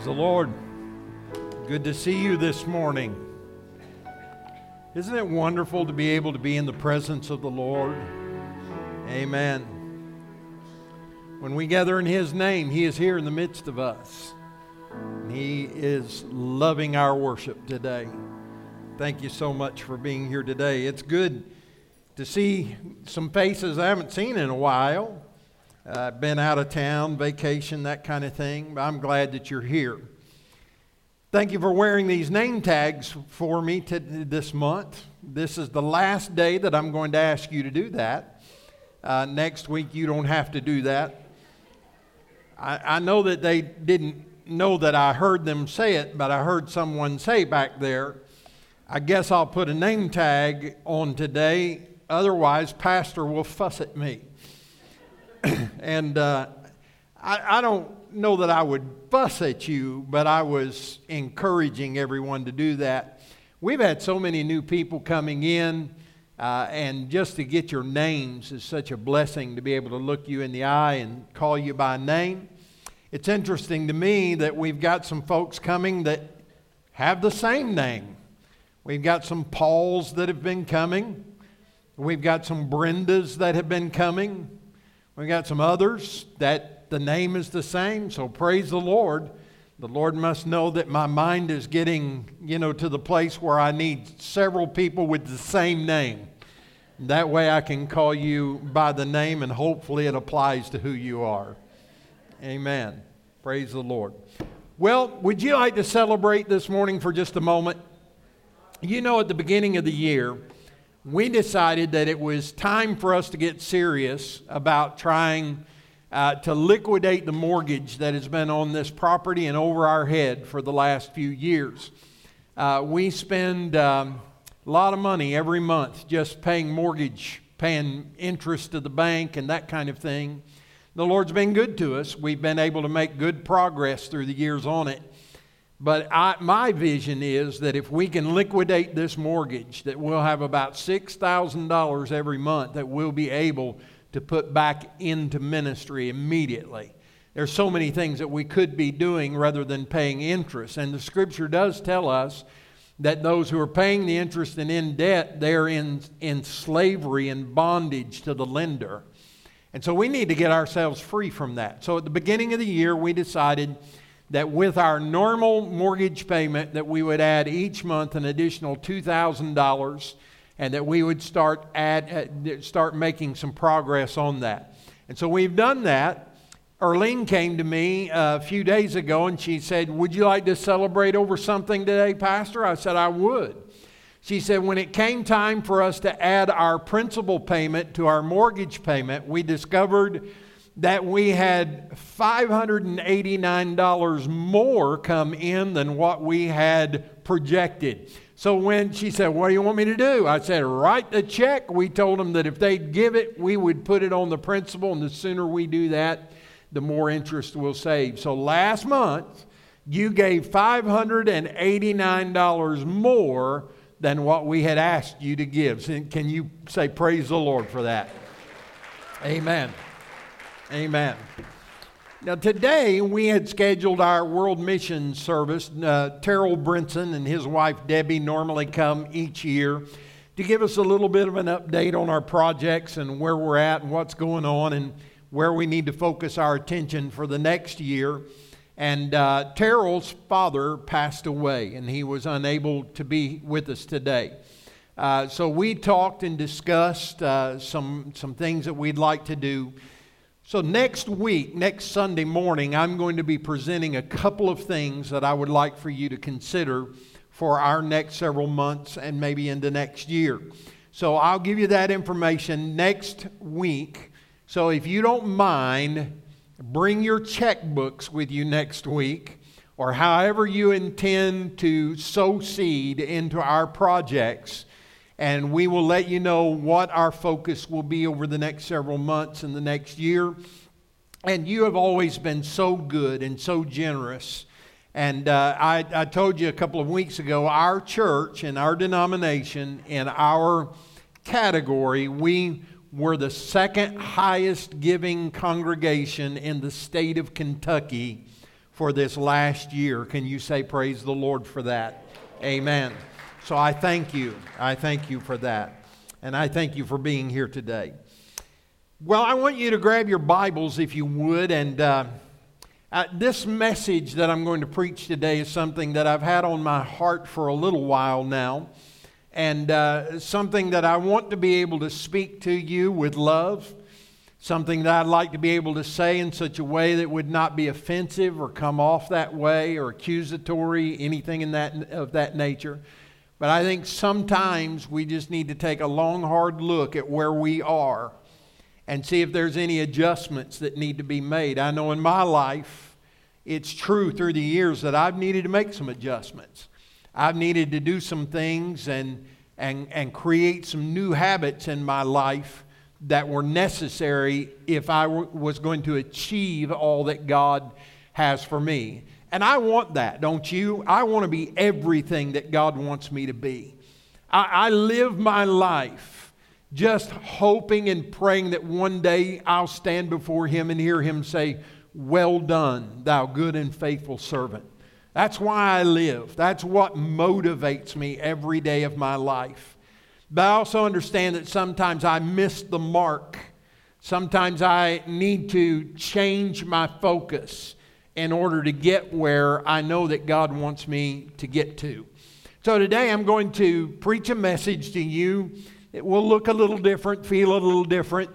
Praise the Lord. Good to see you this morning. Isn't it wonderful to be able to be in the presence of the Lord? Amen. When we gather in His name, He is here in the midst of us. He is loving our worship today. Thank you so much for being here today. It's good to see some faces I haven't seen in a while. Uh, been out of town, vacation, that kind of thing. I'm glad that you're here. Thank you for wearing these name tags for me to, this month. This is the last day that I'm going to ask you to do that. Uh, next week, you don't have to do that. I, I know that they didn't know that I heard them say it, but I heard someone say back there, I guess I'll put a name tag on today, otherwise, Pastor will fuss at me. and uh, I, I don't know that I would fuss at you, but I was encouraging everyone to do that. We've had so many new people coming in, uh, and just to get your names is such a blessing to be able to look you in the eye and call you by name. It's interesting to me that we've got some folks coming that have the same name. We've got some Pauls that have been coming. We've got some Brendas that have been coming. We got some others that the name is the same, so praise the Lord. The Lord must know that my mind is getting, you know, to the place where I need several people with the same name. That way I can call you by the name and hopefully it applies to who you are. Amen. Praise the Lord. Well, would you like to celebrate this morning for just a moment? You know, at the beginning of the year, we decided that it was time for us to get serious about trying uh, to liquidate the mortgage that has been on this property and over our head for the last few years. Uh, we spend um, a lot of money every month just paying mortgage, paying interest to the bank, and that kind of thing. The Lord's been good to us. We've been able to make good progress through the years on it. But I, my vision is that if we can liquidate this mortgage, that we'll have about $6,000 every month that we'll be able to put back into ministry immediately. There's so many things that we could be doing rather than paying interest. And the scripture does tell us that those who are paying the interest and in debt, they're in, in slavery and bondage to the lender. And so we need to get ourselves free from that. So at the beginning of the year, we decided that with our normal mortgage payment that we would add each month an additional $2,000 and that we would start add, uh, start making some progress on that. And so we've done that. Erlene came to me a few days ago and she said, "Would you like to celebrate over something today, pastor?" I said, "I would." She said, when it came time for us to add our principal payment to our mortgage payment, we discovered that we had $589 more come in than what we had projected. So when she said, What do you want me to do? I said, Write the check. We told them that if they'd give it, we would put it on the principal, and the sooner we do that, the more interest we'll save. So last month, you gave $589 more than what we had asked you to give. Can you say, Praise the Lord for that? Amen. Amen. Now, today we had scheduled our World Mission Service. Uh, Terrell Brinson and his wife Debbie normally come each year to give us a little bit of an update on our projects and where we're at and what's going on and where we need to focus our attention for the next year. And uh, Terrell's father passed away, and he was unable to be with us today. Uh, so we talked and discussed uh, some, some things that we'd like to do. So, next week, next Sunday morning, I'm going to be presenting a couple of things that I would like for you to consider for our next several months and maybe into next year. So, I'll give you that information next week. So, if you don't mind, bring your checkbooks with you next week or however you intend to sow seed into our projects and we will let you know what our focus will be over the next several months and the next year. And you have always been so good and so generous. And uh, I, I told you a couple of weeks ago, our church and our denomination and our category, we were the second highest giving congregation in the state of Kentucky for this last year. Can you say, Praise the Lord for that? Amen. So I thank you. I thank you for that. And I thank you for being here today. Well, I want you to grab your Bibles if you would. And uh, uh, this message that I'm going to preach today is something that I've had on my heart for a little while now. And uh, something that I want to be able to speak to you with love something that I'd like to be able to say in such a way that would not be offensive or come off that way or accusatory, anything in that, of that nature. But I think sometimes we just need to take a long, hard look at where we are and see if there's any adjustments that need to be made. I know in my life, it's true through the years that I've needed to make some adjustments. I've needed to do some things and, and, and create some new habits in my life that were necessary if I was going to achieve all that God has for me. And I want that, don't you? I want to be everything that God wants me to be. I, I live my life just hoping and praying that one day I'll stand before Him and hear Him say, Well done, thou good and faithful servant. That's why I live. That's what motivates me every day of my life. But I also understand that sometimes I miss the mark. Sometimes I need to change my focus in order to get where I know that God wants me to get to. So today I'm going to preach a message to you. It will look a little different, feel a little different,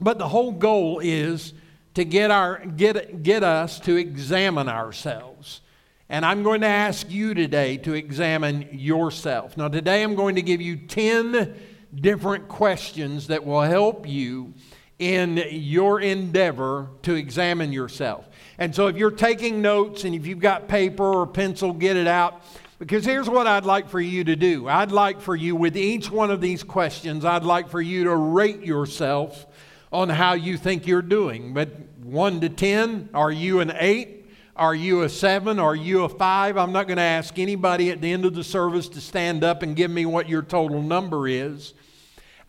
but the whole goal is to get, our, get, get us to examine ourselves. And I'm going to ask you today to examine yourself. Now, today I'm going to give you 10 different questions that will help you in your endeavor to examine yourself. And so, if you're taking notes and if you've got paper or pencil, get it out. Because here's what I'd like for you to do I'd like for you, with each one of these questions, I'd like for you to rate yourself on how you think you're doing. But 1 to 10, are you an 8? Are you a seven? Are you a five? I'm not going to ask anybody at the end of the service to stand up and give me what your total number is.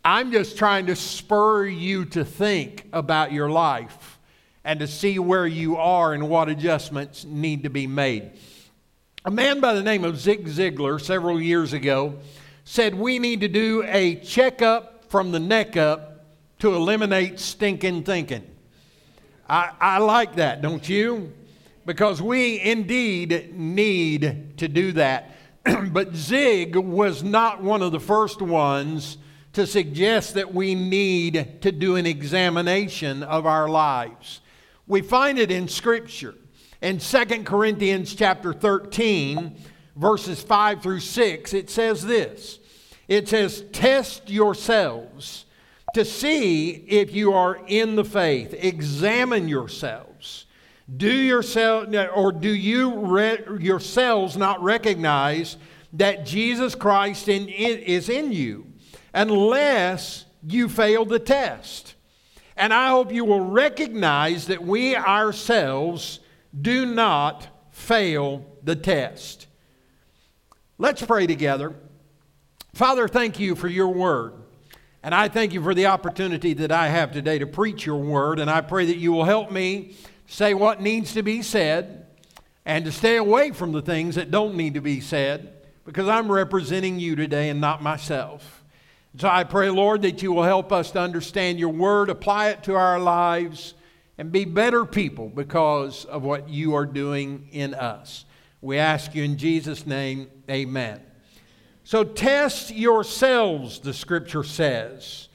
I'm just trying to spur you to think about your life and to see where you are and what adjustments need to be made. A man by the name of Zig Ziglar several years ago said we need to do a checkup from the neck up to eliminate stinking thinking. I, I like that, don't you? because we indeed need to do that. but Zig was not one of the first ones to suggest that we need to do an examination of our lives. We find it in Scripture. In 2 Corinthians chapter 13, verses 5 through 6, it says this It says, Test yourselves to see if you are in the faith, examine yourselves. Do yourself or do you re, yourselves not recognize that Jesus Christ in, in, is in you unless you fail the test? And I hope you will recognize that we ourselves do not fail the test. Let's pray together. Father, thank you for your word. And I thank you for the opportunity that I have today to preach your word. And I pray that you will help me say what needs to be said and to stay away from the things that don't need to be said because I'm representing you today and not myself. So I pray, Lord, that you will help us to understand your word, apply it to our lives, and be better people because of what you are doing in us. We ask you in Jesus' name, amen. So test yourselves, the scripture says.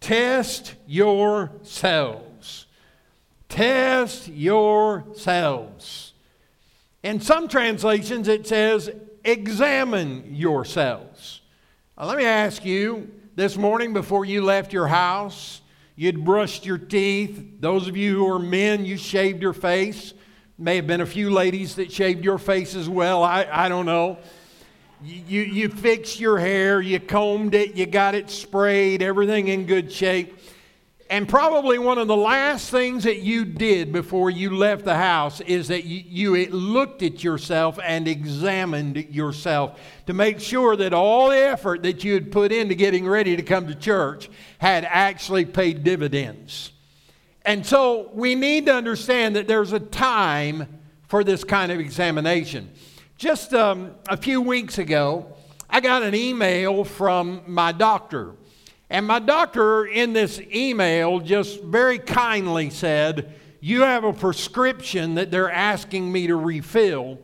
Test yourselves. Test yourselves. In some translations, it says, examine yourselves. Now, let me ask you this morning before you left your house, you'd brushed your teeth. Those of you who are men, you shaved your face. May have been a few ladies that shaved your face as well. I, I don't know. You, you, you fixed your hair, you combed it, you got it sprayed, everything in good shape. And probably one of the last things that you did before you left the house is that you, you, looked at yourself and examined yourself to make sure that all the effort that you had put into getting ready to come to church had actually paid dividends. And so we need to understand that there's a time for this kind of examination. Just um, a few weeks ago, I got an email from my doctor. And my doctor, in this email, just very kindly said, You have a prescription that they're asking me to refill,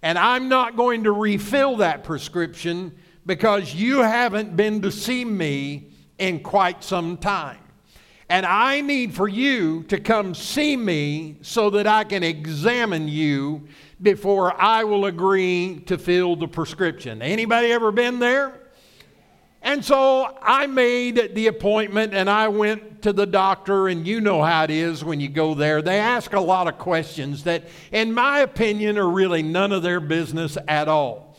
and I'm not going to refill that prescription because you haven't been to see me in quite some time. And I need for you to come see me so that I can examine you before I will agree to fill the prescription. Anybody ever been there? And so I made the appointment and I went to the doctor, and you know how it is when you go there. They ask a lot of questions that, in my opinion, are really none of their business at all.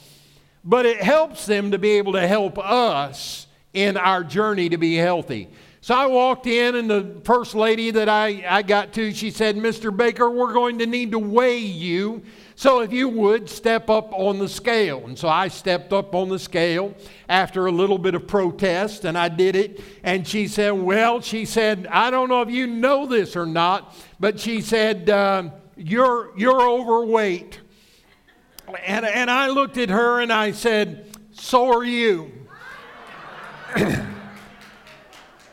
But it helps them to be able to help us in our journey to be healthy. So I walked in, and the first lady that I, I got to, she said, Mr. Baker, we're going to need to weigh you so if you would step up on the scale. And so I stepped up on the scale after a little bit of protest, and I did it. And she said, Well, she said, I don't know if you know this or not, but she said, uh, you're, you're overweight. And, and I looked at her and I said, So are you.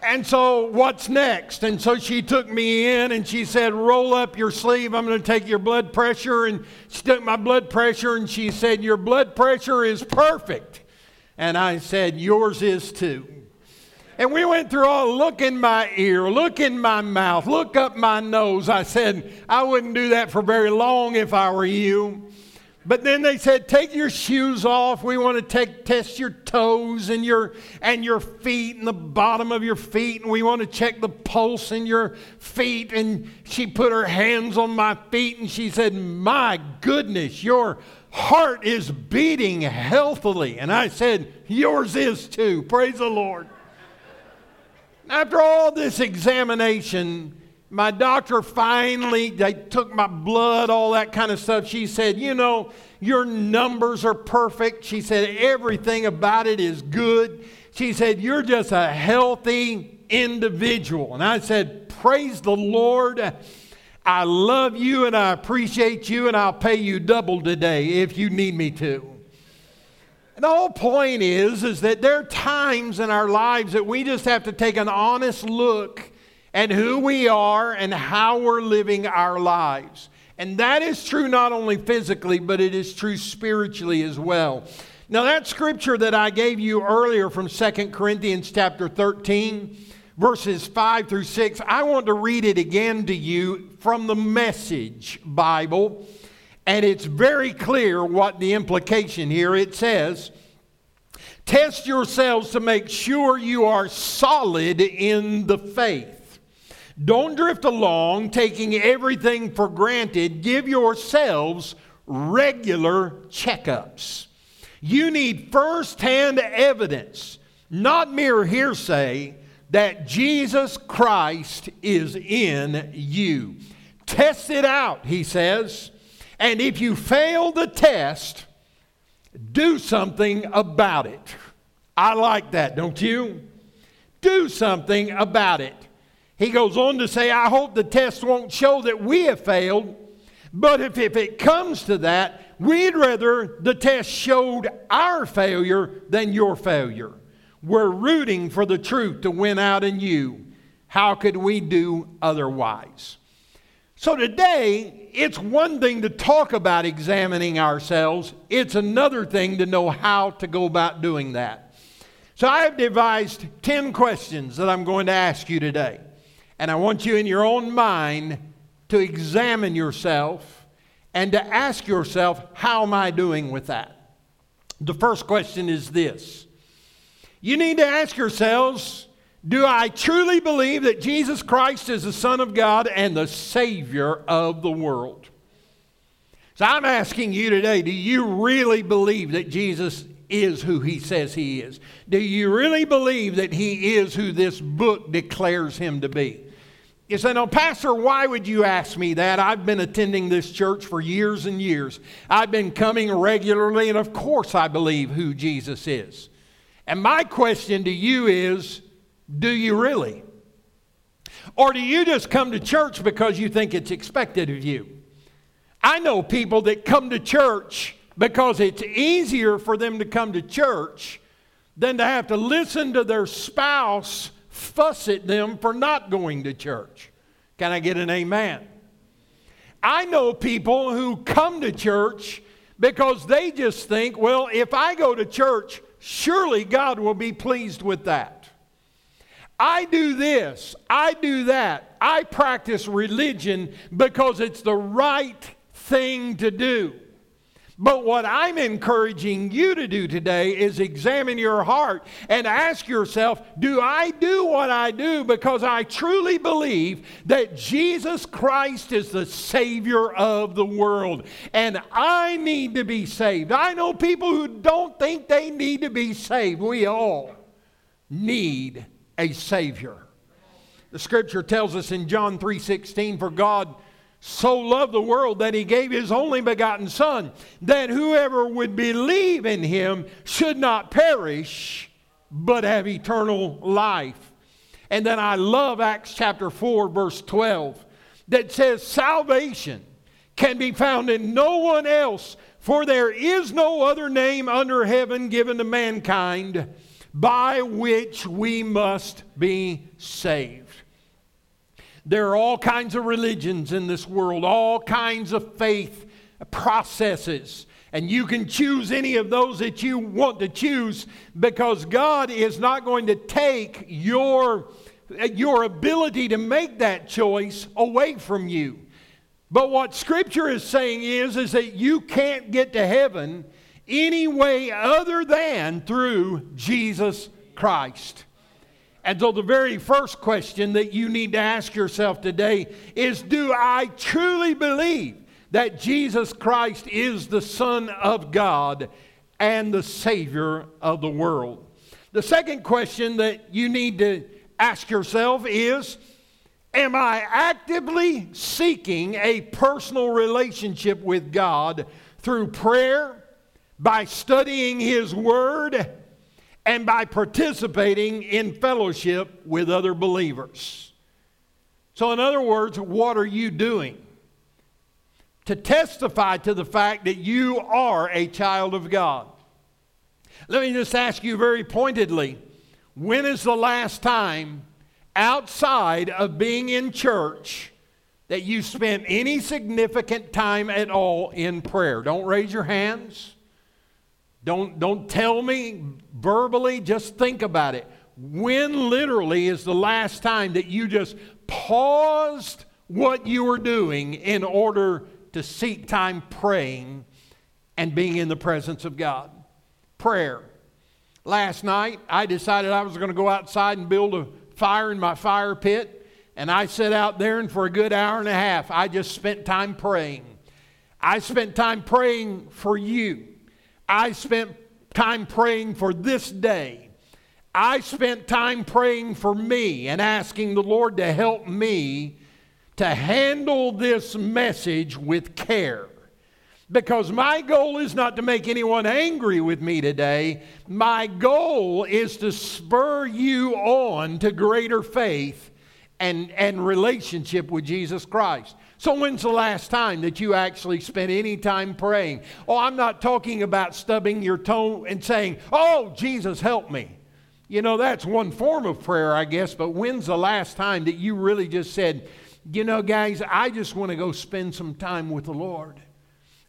And so, what's next? And so she took me in and she said, Roll up your sleeve. I'm going to take your blood pressure. And she took my blood pressure and she said, Your blood pressure is perfect. And I said, Yours is too. And we went through all look in my ear, look in my mouth, look up my nose. I said, I wouldn't do that for very long if I were you. But then they said, take your shoes off. We want to take, test your toes and your, and your feet and the bottom of your feet. And we want to check the pulse in your feet. And she put her hands on my feet and she said, My goodness, your heart is beating healthily. And I said, Yours is too. Praise the Lord. After all this examination, my doctor finally, they took my blood, all that kind of stuff. She said, You know, your numbers are perfect. She said, Everything about it is good. She said, You're just a healthy individual. And I said, Praise the Lord. I love you and I appreciate you, and I'll pay you double today if you need me to. And the whole point is, is that there are times in our lives that we just have to take an honest look and who we are and how we're living our lives. And that is true not only physically, but it is true spiritually as well. Now, that scripture that I gave you earlier from Second Corinthians chapter 13, verses 5 through 6, I want to read it again to you from the Message Bible. And it's very clear what the implication here. It says, Test yourselves to make sure you are solid in the faith. Don't drift along taking everything for granted. Give yourselves regular checkups. You need firsthand evidence, not mere hearsay, that Jesus Christ is in you. Test it out, he says. And if you fail the test, do something about it. I like that, don't you? Do something about it. He goes on to say, I hope the test won't show that we have failed, but if, if it comes to that, we'd rather the test showed our failure than your failure. We're rooting for the truth to win out in you. How could we do otherwise? So today, it's one thing to talk about examining ourselves, it's another thing to know how to go about doing that. So I have devised 10 questions that I'm going to ask you today. And I want you in your own mind to examine yourself and to ask yourself, how am I doing with that? The first question is this You need to ask yourselves, do I truly believe that Jesus Christ is the Son of God and the Savior of the world? So I'm asking you today, do you really believe that Jesus is who he says he is? Do you really believe that he is who this book declares him to be? You say, no, Pastor, why would you ask me that? I've been attending this church for years and years. I've been coming regularly, and of course I believe who Jesus is. And my question to you is do you really? Or do you just come to church because you think it's expected of you? I know people that come to church because it's easier for them to come to church than to have to listen to their spouse fuss at them for not going to church. Can I get an amen? I know people who come to church because they just think, well, if I go to church, surely God will be pleased with that. I do this, I do that. I practice religion because it's the right thing to do. But what I'm encouraging you to do today is examine your heart and ask yourself Do I do what I do because I truly believe that Jesus Christ is the Savior of the world and I need to be saved? I know people who don't think they need to be saved. We all need a Savior. The scripture tells us in John 3:16 for God so loved the world that he gave his only begotten Son, that whoever would believe in him should not perish, but have eternal life. And then I love Acts chapter 4, verse 12, that says, Salvation can be found in no one else, for there is no other name under heaven given to mankind by which we must be saved. There are all kinds of religions in this world, all kinds of faith processes. And you can choose any of those that you want to choose because God is not going to take your, your ability to make that choice away from you. But what Scripture is saying is, is that you can't get to heaven any way other than through Jesus Christ. And so, the very first question that you need to ask yourself today is Do I truly believe that Jesus Christ is the Son of God and the Savior of the world? The second question that you need to ask yourself is Am I actively seeking a personal relationship with God through prayer, by studying His Word? And by participating in fellowship with other believers. So, in other words, what are you doing? To testify to the fact that you are a child of God. Let me just ask you very pointedly when is the last time outside of being in church that you spent any significant time at all in prayer? Don't raise your hands. Don't, don't tell me verbally, just think about it. When literally is the last time that you just paused what you were doing in order to seek time praying and being in the presence of God? Prayer. Last night, I decided I was going to go outside and build a fire in my fire pit. And I sat out there, and for a good hour and a half, I just spent time praying. I spent time praying for you. I spent time praying for this day. I spent time praying for me and asking the Lord to help me to handle this message with care. Because my goal is not to make anyone angry with me today. My goal is to spur you on to greater faith and, and relationship with Jesus Christ. So, when's the last time that you actually spent any time praying? Oh, I'm not talking about stubbing your toe and saying, Oh, Jesus, help me. You know, that's one form of prayer, I guess, but when's the last time that you really just said, You know, guys, I just want to go spend some time with the Lord?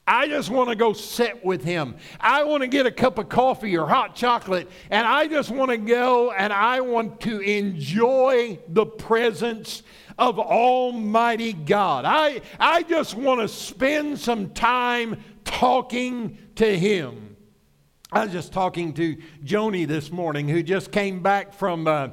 I just want to go sit with him. I want to get a cup of coffee or hot chocolate, and I just want to go and I want to enjoy the presence of Almighty God. I, I just want to spend some time talking to Him. I was just talking to Joni this morning, who just came back from, uh,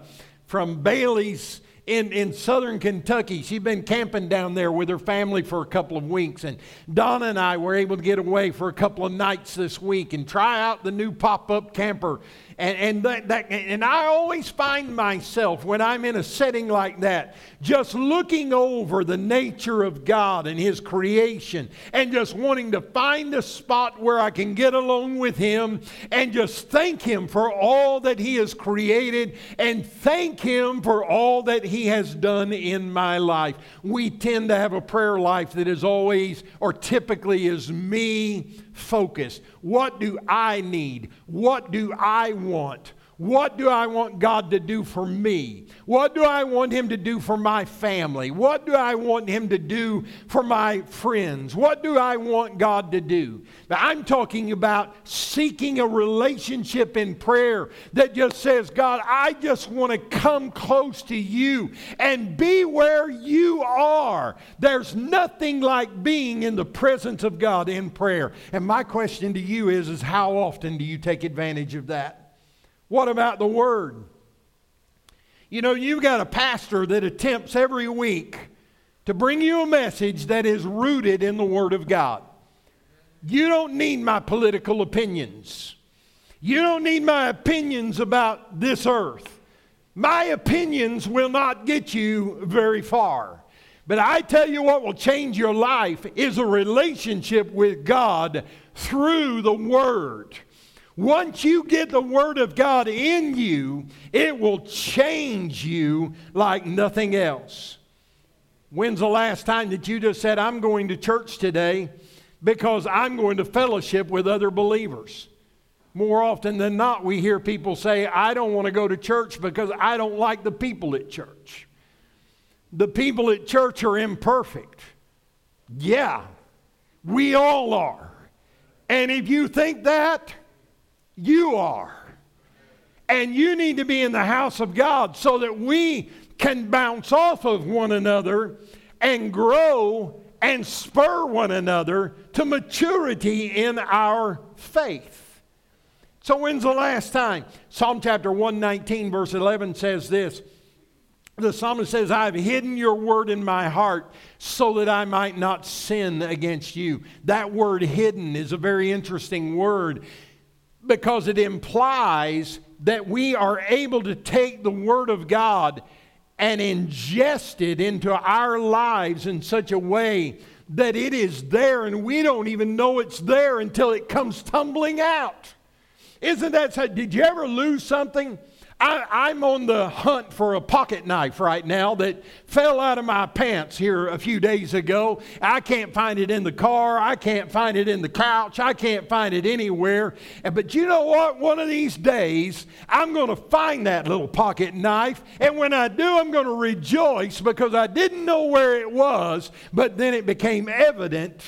from Bailey's in, in southern Kentucky. She'd been camping down there with her family for a couple of weeks. And Donna and I were able to get away for a couple of nights this week and try out the new pop up camper and, and, that, that, and I always find myself when I'm in a setting like that, just looking over the nature of God and His creation and just wanting to find a spot where I can get along with Him and just thank Him for all that He has created and thank Him for all that He He has done in my life. We tend to have a prayer life that is always or typically is me focused. What do I need? What do I want? What do I want God to do for me? What do I want Him to do for my family? What do I want Him to do for my friends? What do I want God to do? Now, I'm talking about seeking a relationship in prayer that just says, God, I just want to come close to you and be where you are. There's nothing like being in the presence of God in prayer. And my question to you is, is how often do you take advantage of that? What about the Word? You know, you've got a pastor that attempts every week to bring you a message that is rooted in the Word of God. You don't need my political opinions. You don't need my opinions about this earth. My opinions will not get you very far. But I tell you what will change your life is a relationship with God through the Word. Once you get the Word of God in you, it will change you like nothing else. When's the last time that you just said, I'm going to church today because I'm going to fellowship with other believers? More often than not, we hear people say, I don't want to go to church because I don't like the people at church. The people at church are imperfect. Yeah, we all are. And if you think that, you are. And you need to be in the house of God so that we can bounce off of one another and grow and spur one another to maturity in our faith. So, when's the last time? Psalm chapter 119, verse 11 says this. The psalmist says, I've hidden your word in my heart so that I might not sin against you. That word hidden is a very interesting word because it implies that we are able to take the Word of God and ingest it into our lives in such a way that it is there and we don't even know it's there until it comes tumbling out. Isn't that so? Did you ever lose something? I, am on the hunt for a pocket knife right now that fell out of my pants here a few days ago. I can't find it in the car. I can't find it in the couch. I can't find it anywhere. But you know what? One of these days, I'm going to find that little pocket knife. And when I do, I'm going to rejoice because I didn't know where it was, but then it became evident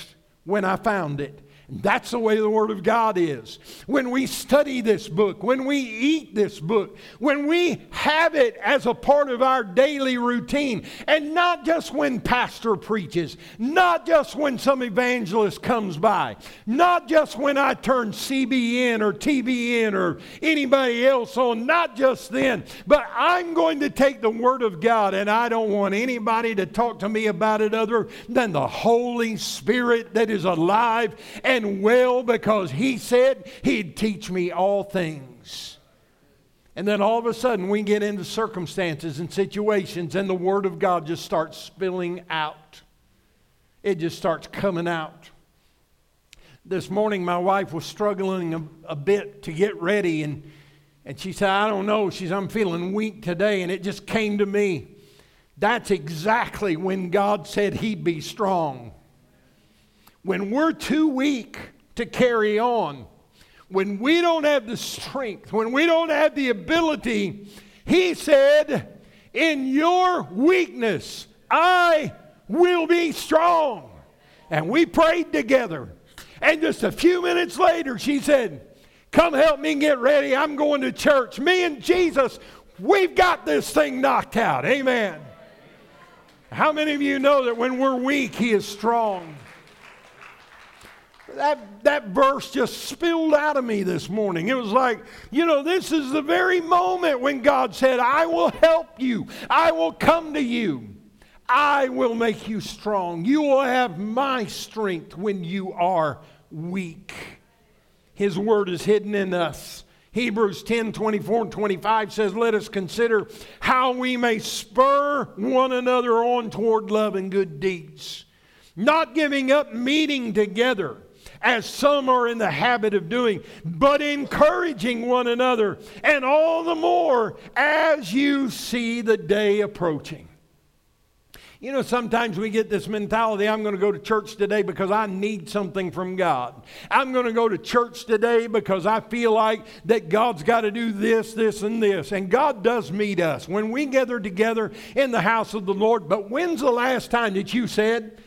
when I found it. That's the way the Word of God is. When we study this book, when we eat this book, when we have it as a part of our daily routine, and not just when pastor preaches, not just when some evangelist comes by, not just when I turn CBN or TBN or anybody else on, not just then, but I'm going to take the Word of God and I don't want anybody to talk to me about it other than the Holy Spirit that is alive and and well because he said he'd teach me all things. And then all of a sudden we get into circumstances and situations and the Word of God just starts spilling out. It just starts coming out. This morning my wife was struggling a, a bit to get ready and, and she said, I don't know. She's, I'm feeling weak today. And it just came to me. That's exactly when God said he'd be strong when we're too weak to carry on, when we don't have the strength, when we don't have the ability, he said, In your weakness, I will be strong. And we prayed together. And just a few minutes later, she said, Come help me get ready. I'm going to church. Me and Jesus, we've got this thing knocked out. Amen. How many of you know that when we're weak, He is strong? That, that verse just spilled out of me this morning. It was like, you know, this is the very moment when God said, I will help you, I will come to you. I will make you strong. You will have my strength when you are weak. His word is hidden in us. Hebrews 10 24 and 25 says, Let us consider how we may spur one another on toward love and good deeds, not giving up meeting together as some are in the habit of doing, but encouraging one another, and all the more as you see the day approaching. You know, sometimes we get this mentality I'm going to go to church today because I need something from God. I'm going to go to church today because I feel like that God's got to do this, this, and this. And God does meet us when we gather together in the house of the Lord. But when's the last time that you said,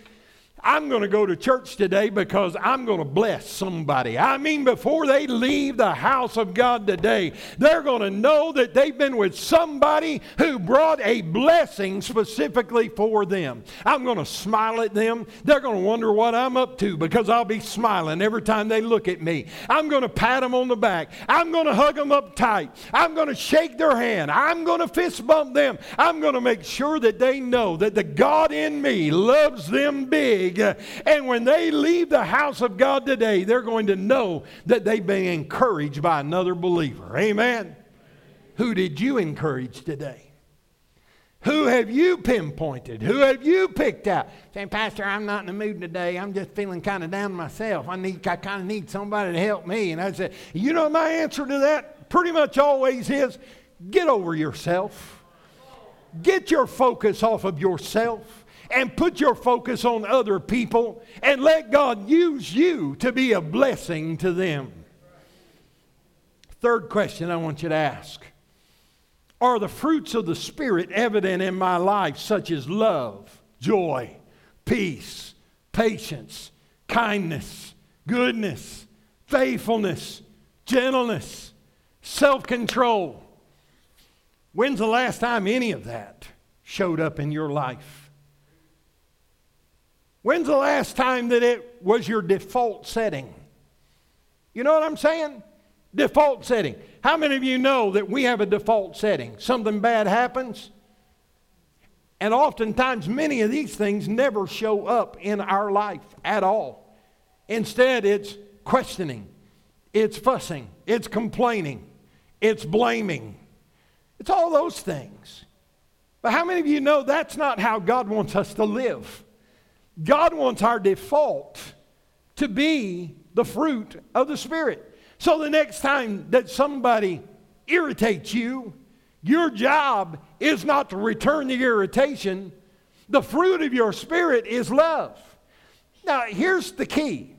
I'm going to go to church today because I'm going to bless somebody. I mean, before they leave the house of God today, they're going to know that they've been with somebody who brought a blessing specifically for them. I'm going to smile at them. They're going to wonder what I'm up to because I'll be smiling every time they look at me. I'm going to pat them on the back. I'm going to hug them up tight. I'm going to shake their hand. I'm going to fist bump them. I'm going to make sure that they know that the God in me loves them big uh, and when they leave the house of God today, they're going to know that they've been encouraged by another believer. Amen. Who did you encourage today? Who have you pinpointed? Who have you picked out? Saying, Pastor, I'm not in the mood today. I'm just feeling kind of down myself. I need, I kind of need somebody to help me. And I said, you know, my answer to that pretty much always is get over yourself. Get your focus off of yourself and put your focus on other people and let God use you to be a blessing to them. Third question I want you to ask Are the fruits of the Spirit evident in my life, such as love, joy, peace, patience, kindness, goodness, faithfulness, gentleness, self control? When's the last time any of that showed up in your life? When's the last time that it was your default setting? You know what I'm saying? Default setting. How many of you know that we have a default setting? Something bad happens, and oftentimes many of these things never show up in our life at all. Instead, it's questioning, it's fussing, it's complaining, it's blaming. It's all those things. But how many of you know that's not how God wants us to live? God wants our default to be the fruit of the Spirit. So the next time that somebody irritates you, your job is not to return the irritation. The fruit of your spirit is love. Now, here's the key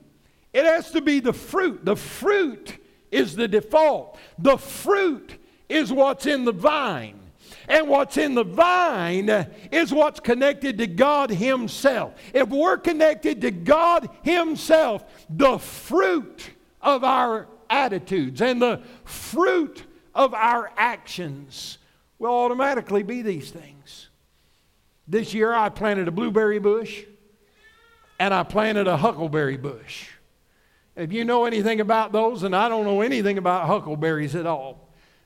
it has to be the fruit. The fruit is the default, the fruit is what's in the vine. And what's in the vine is what's connected to God Himself. If we're connected to God Himself, the fruit of our attitudes and the fruit of our actions will automatically be these things. This year I planted a blueberry bush and I planted a huckleberry bush. If you know anything about those, and I don't know anything about huckleberries at all,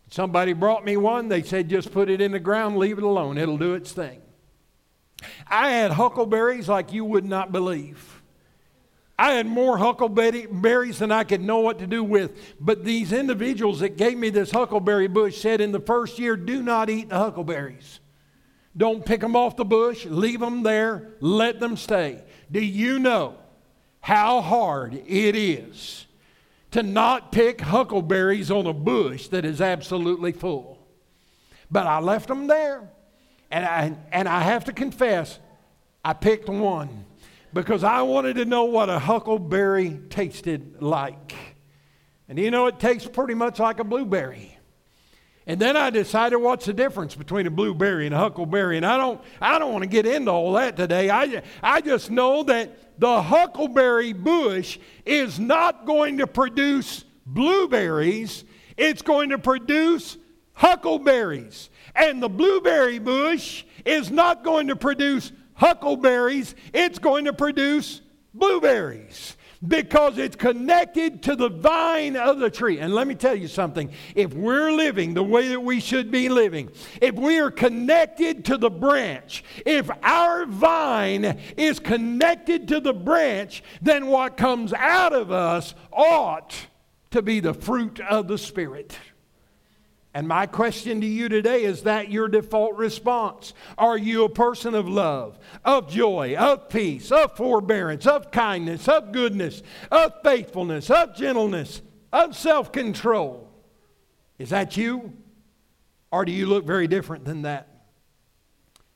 Somebody brought me one. They said, just put it in the ground, leave it alone. It'll do its thing. I had huckleberries like you would not believe. I had more huckleberries than I could know what to do with. But these individuals that gave me this huckleberry bush said in the first year, do not eat the huckleberries. Don't pick them off the bush, leave them there, let them stay. Do you know how hard it is to not pick huckleberries on a bush that is absolutely full. But I left them there. And I, and I have to confess, I picked one because I wanted to know what a huckleberry tasted like. And you know, it tastes pretty much like a blueberry. And then I decided what's the difference between a blueberry and a huckleberry. And I don't, I don't want to get into all that today. I, I just know that the huckleberry bush is not going to produce blueberries, it's going to produce huckleberries. And the blueberry bush is not going to produce huckleberries, it's going to produce blueberries because it's connected to the vine of the tree. And let me tell you something if we're living the way that we should be living, if we are connected to the branch, if our vine is connected to the branch, then what comes out of us ought to be the fruit of the Spirit. And my question to you today is that your default response? Are you a person of love, of joy, of peace, of forbearance, of kindness, of goodness, of faithfulness, of gentleness, of self control? Is that you? Or do you look very different than that?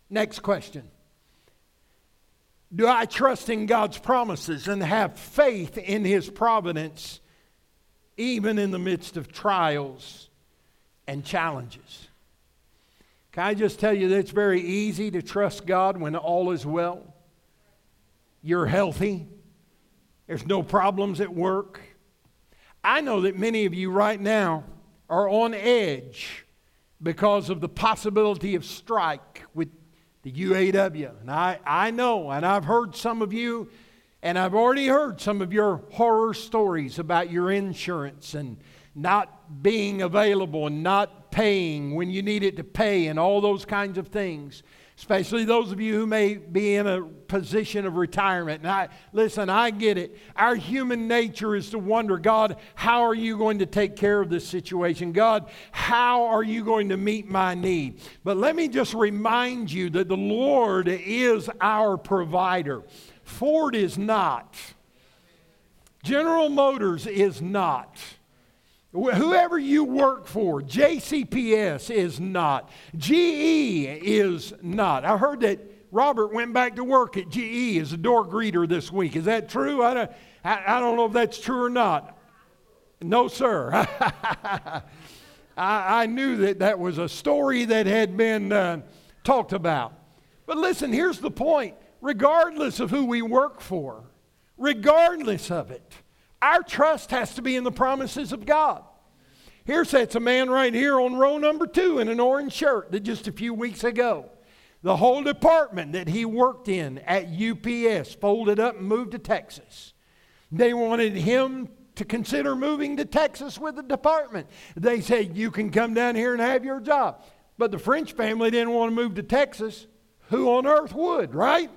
Next question Do I trust in God's promises and have faith in His providence even in the midst of trials? And challenges. Can I just tell you that it's very easy to trust God when all is well? You're healthy, there's no problems at work. I know that many of you right now are on edge because of the possibility of strike with the UAW. And I, I know, and I've heard some of you, and I've already heard some of your horror stories about your insurance and not being available and not paying when you need it to pay and all those kinds of things especially those of you who may be in a position of retirement. And I listen, I get it. Our human nature is to wonder, God, how are you going to take care of this situation? God, how are you going to meet my need? But let me just remind you that the Lord is our provider. Ford is not. General Motors is not. Whoever you work for, JCPS is not. GE is not. I heard that Robert went back to work at GE as a door greeter this week. Is that true? I don't, I, I don't know if that's true or not. No, sir. I, I, knew that that was a story that had been uh, talked about. But listen, here's the point regardless of who we work for, regardless of it, our trust has to be in the promises of God. Here sits a man right here on row number two in an orange shirt that just a few weeks ago. The whole department that he worked in at UPS folded up and moved to Texas. They wanted him to consider moving to Texas with the department. They said, You can come down here and have your job. But the French family didn't want to move to Texas. Who on earth would, right?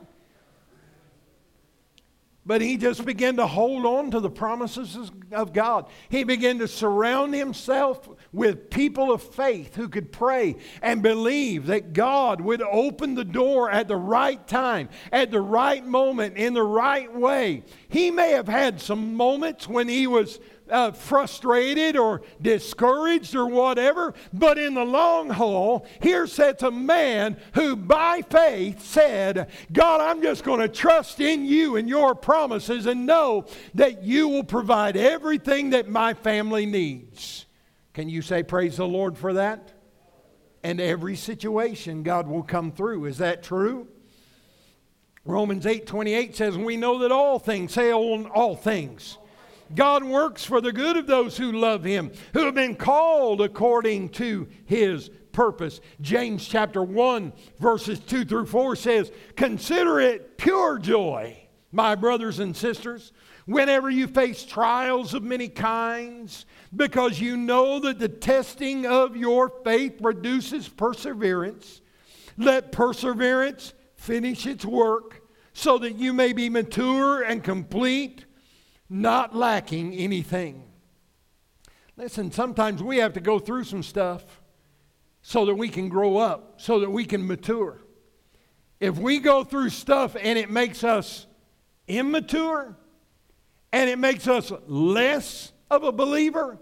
But he just began to hold on to the promises of God. He began to surround himself with people of faith who could pray and believe that God would open the door at the right time, at the right moment, in the right way. He may have had some moments when he was uh, frustrated or discouraged or whatever. But in the long haul, here sits a man who by faith said, God, I'm just going to trust in you and your promises and know that you will provide everything that my family needs. Can you say, Praise the Lord for that? And every situation, God will come through. Is that true? Romans 8 28 says, We know that all things, say all things God works for the good of those who love him, who have been called according to his purpose. James chapter 1, verses 2 through 4 says, Consider it pure joy, my brothers and sisters, whenever you face trials of many kinds, because you know that the testing of your faith produces perseverance. Let perseverance finish its work so that you may be mature and complete not lacking anything. Listen, sometimes we have to go through some stuff so that we can grow up, so that we can mature. If we go through stuff and it makes us immature and it makes us less of a believer,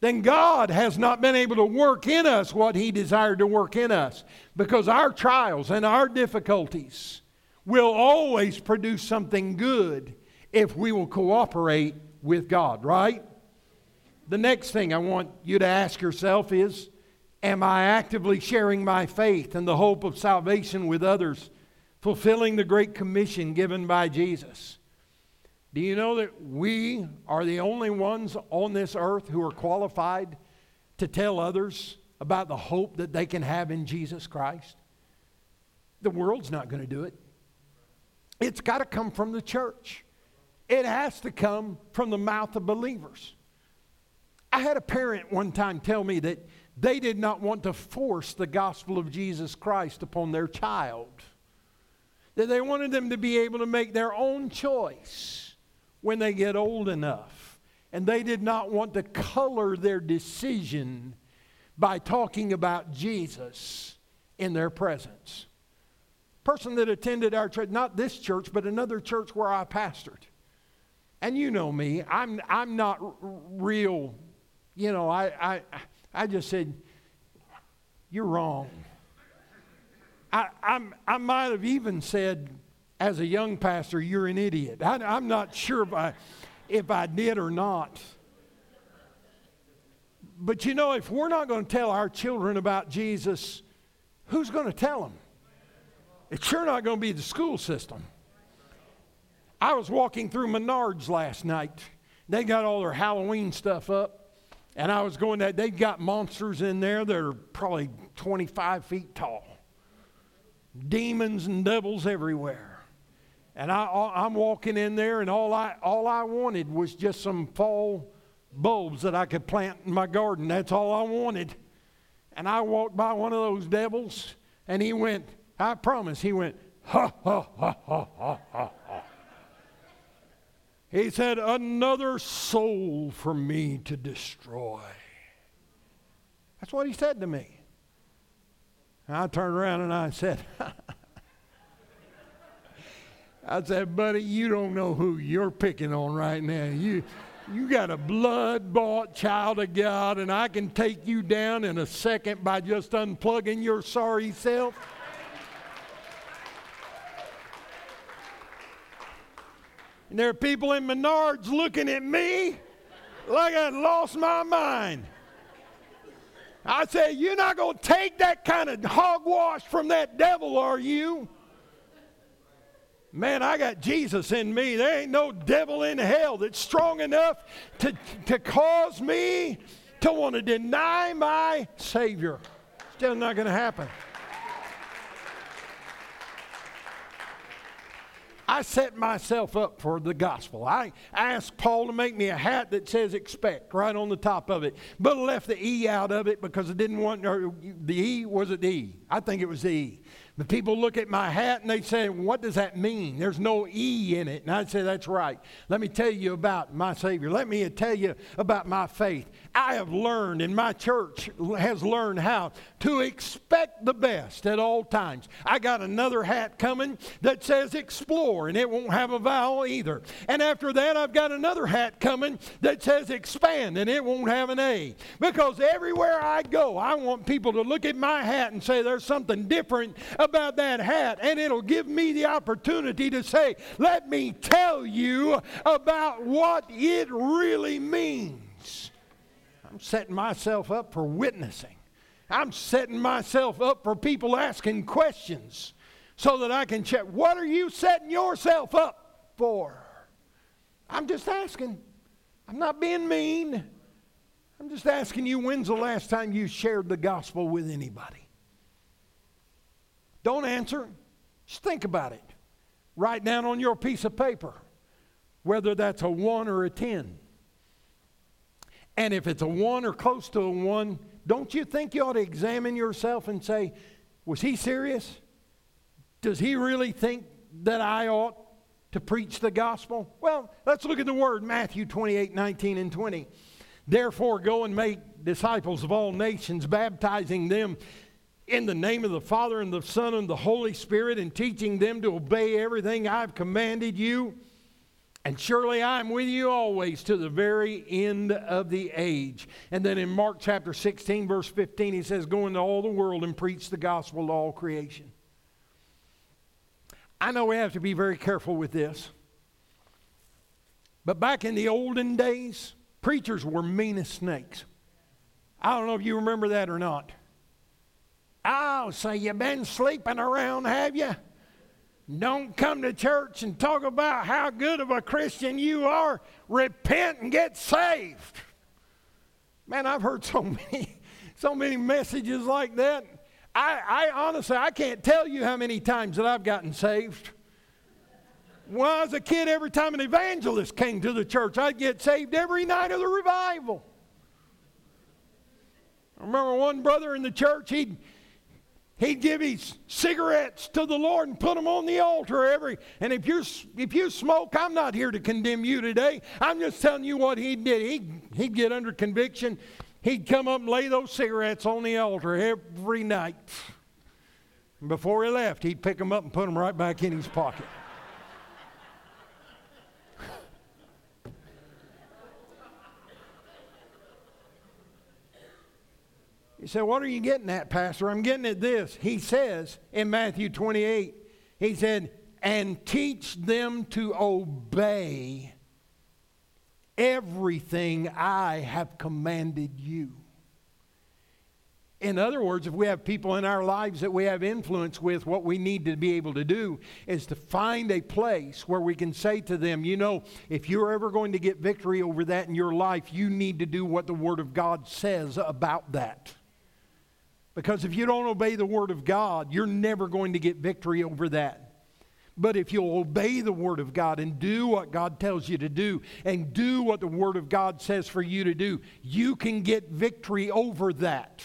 then God has not been able to work in us what He desired to work in us because our trials and our difficulties will always produce something good if we will cooperate with God, right? The next thing I want you to ask yourself is Am I actively sharing my faith and the hope of salvation with others, fulfilling the great commission given by Jesus? Do you know that we are the only ones on this earth who are qualified to tell others about the hope that they can have in Jesus Christ? The world's not going to do it. It's got to come from the church. It has to come from the mouth of believers. I had a parent one time tell me that they did not want to force the gospel of Jesus Christ upon their child, that they wanted them to be able to make their own choice when they get old enough. And they did not want to color their decision by talking about Jesus in their presence. Person that attended our church, not this church, but another church where I pastored. And you know me, I'm, I'm not r- real, you know, I, I, I just said, You're wrong. I, I'm, I might have even said, as a young pastor, You're an idiot. I, I'm not sure if I, if I did or not. But you know, if we're not going to tell our children about Jesus, who's going to tell them? It's sure not going to be the school system. I was walking through Menards last night. They got all their Halloween stuff up. And I was going that they got monsters in there that are probably 25 feet tall. Demons and devils everywhere. And I, I'm walking in there, and all I, all I wanted was just some fall bulbs that I could plant in my garden. That's all I wanted. And I walked by one of those devils, and he went, I promise, he went, ha, ha, ha, ha, ha, ha. He said, Another soul for me to destroy. That's what he said to me. And I turned around and I said, I said, buddy, you don't know who you're picking on right now. You, you got a blood bought child of God, and I can take you down in a second by just unplugging your sorry self. And there are people in Menards looking at me like I lost my mind. I say, You're not going to take that kind of hogwash from that devil, are you? Man, I got Jesus in me. There ain't no devil in hell that's strong enough to, to cause me to want to deny my Savior. It's still not going to happen. I set myself up for the gospel. I asked Paul to make me a hat that says expect right on the top of it, but left the E out of it because I didn't want, the E, was it E? I think it was the E. The people look at my hat and they say, What does that mean? There's no E in it. And I'd say, That's right. Let me tell you about my Savior. Let me tell you about my faith. I have learned, and my church has learned how to expect the best at all times. I got another hat coming that says explore, and it won't have a vowel either. And after that, I've got another hat coming that says expand, and it won't have an A. Because everywhere I go, I want people to look at my hat and say, There's something different about that hat, and it'll give me the opportunity to say, Let me tell you about what it really means. I'm setting myself up for witnessing. I'm setting myself up for people asking questions so that I can check. What are you setting yourself up for? I'm just asking. I'm not being mean. I'm just asking you when's the last time you shared the gospel with anybody? Don't answer. Just think about it. Write down on your piece of paper whether that's a one or a 10. And if it's a one or close to a one, don't you think you ought to examine yourself and say, was he serious? Does he really think that I ought to preach the gospel? Well, let's look at the word Matthew 28 19 and 20. Therefore, go and make disciples of all nations, baptizing them in the name of the Father and the Son and the Holy Spirit and teaching them to obey everything I've commanded you. And surely I'm with you always to the very end of the age. And then in Mark chapter 16, verse 15, he says, Go into all the world and preach the gospel to all creation. I know we have to be very careful with this. But back in the olden days, preachers were mean as snakes. I don't know if you remember that or not. Oh, I'll say, you've been sleeping around, have you? Don't come to church and talk about how good of a Christian you are. Repent and get saved. Man, I've heard so many, so many messages like that. I, I honestly, I can't tell you how many times that I've gotten saved. When I was a kid, every time an evangelist came to the church, I'd get saved every night of the revival. I remember one brother in the church, he'd, He'd give his cigarettes to the Lord and put them on the altar every. And if you if you smoke, I'm not here to condemn you today. I'm just telling you what he did. He he'd get under conviction. he'd come up and lay those cigarettes on the altar every night. Before he left, he'd pick them up and put them right back in his pocket. You said, What are you getting at, Pastor? I'm getting at this. He says in Matthew 28, He said, And teach them to obey everything I have commanded you. In other words, if we have people in our lives that we have influence with, what we need to be able to do is to find a place where we can say to them, you know, if you're ever going to get victory over that in your life, you need to do what the Word of God says about that. Because if you don't obey the Word of God, you're never going to get victory over that. But if you'll obey the Word of God and do what God tells you to do and do what the Word of God says for you to do, you can get victory over that.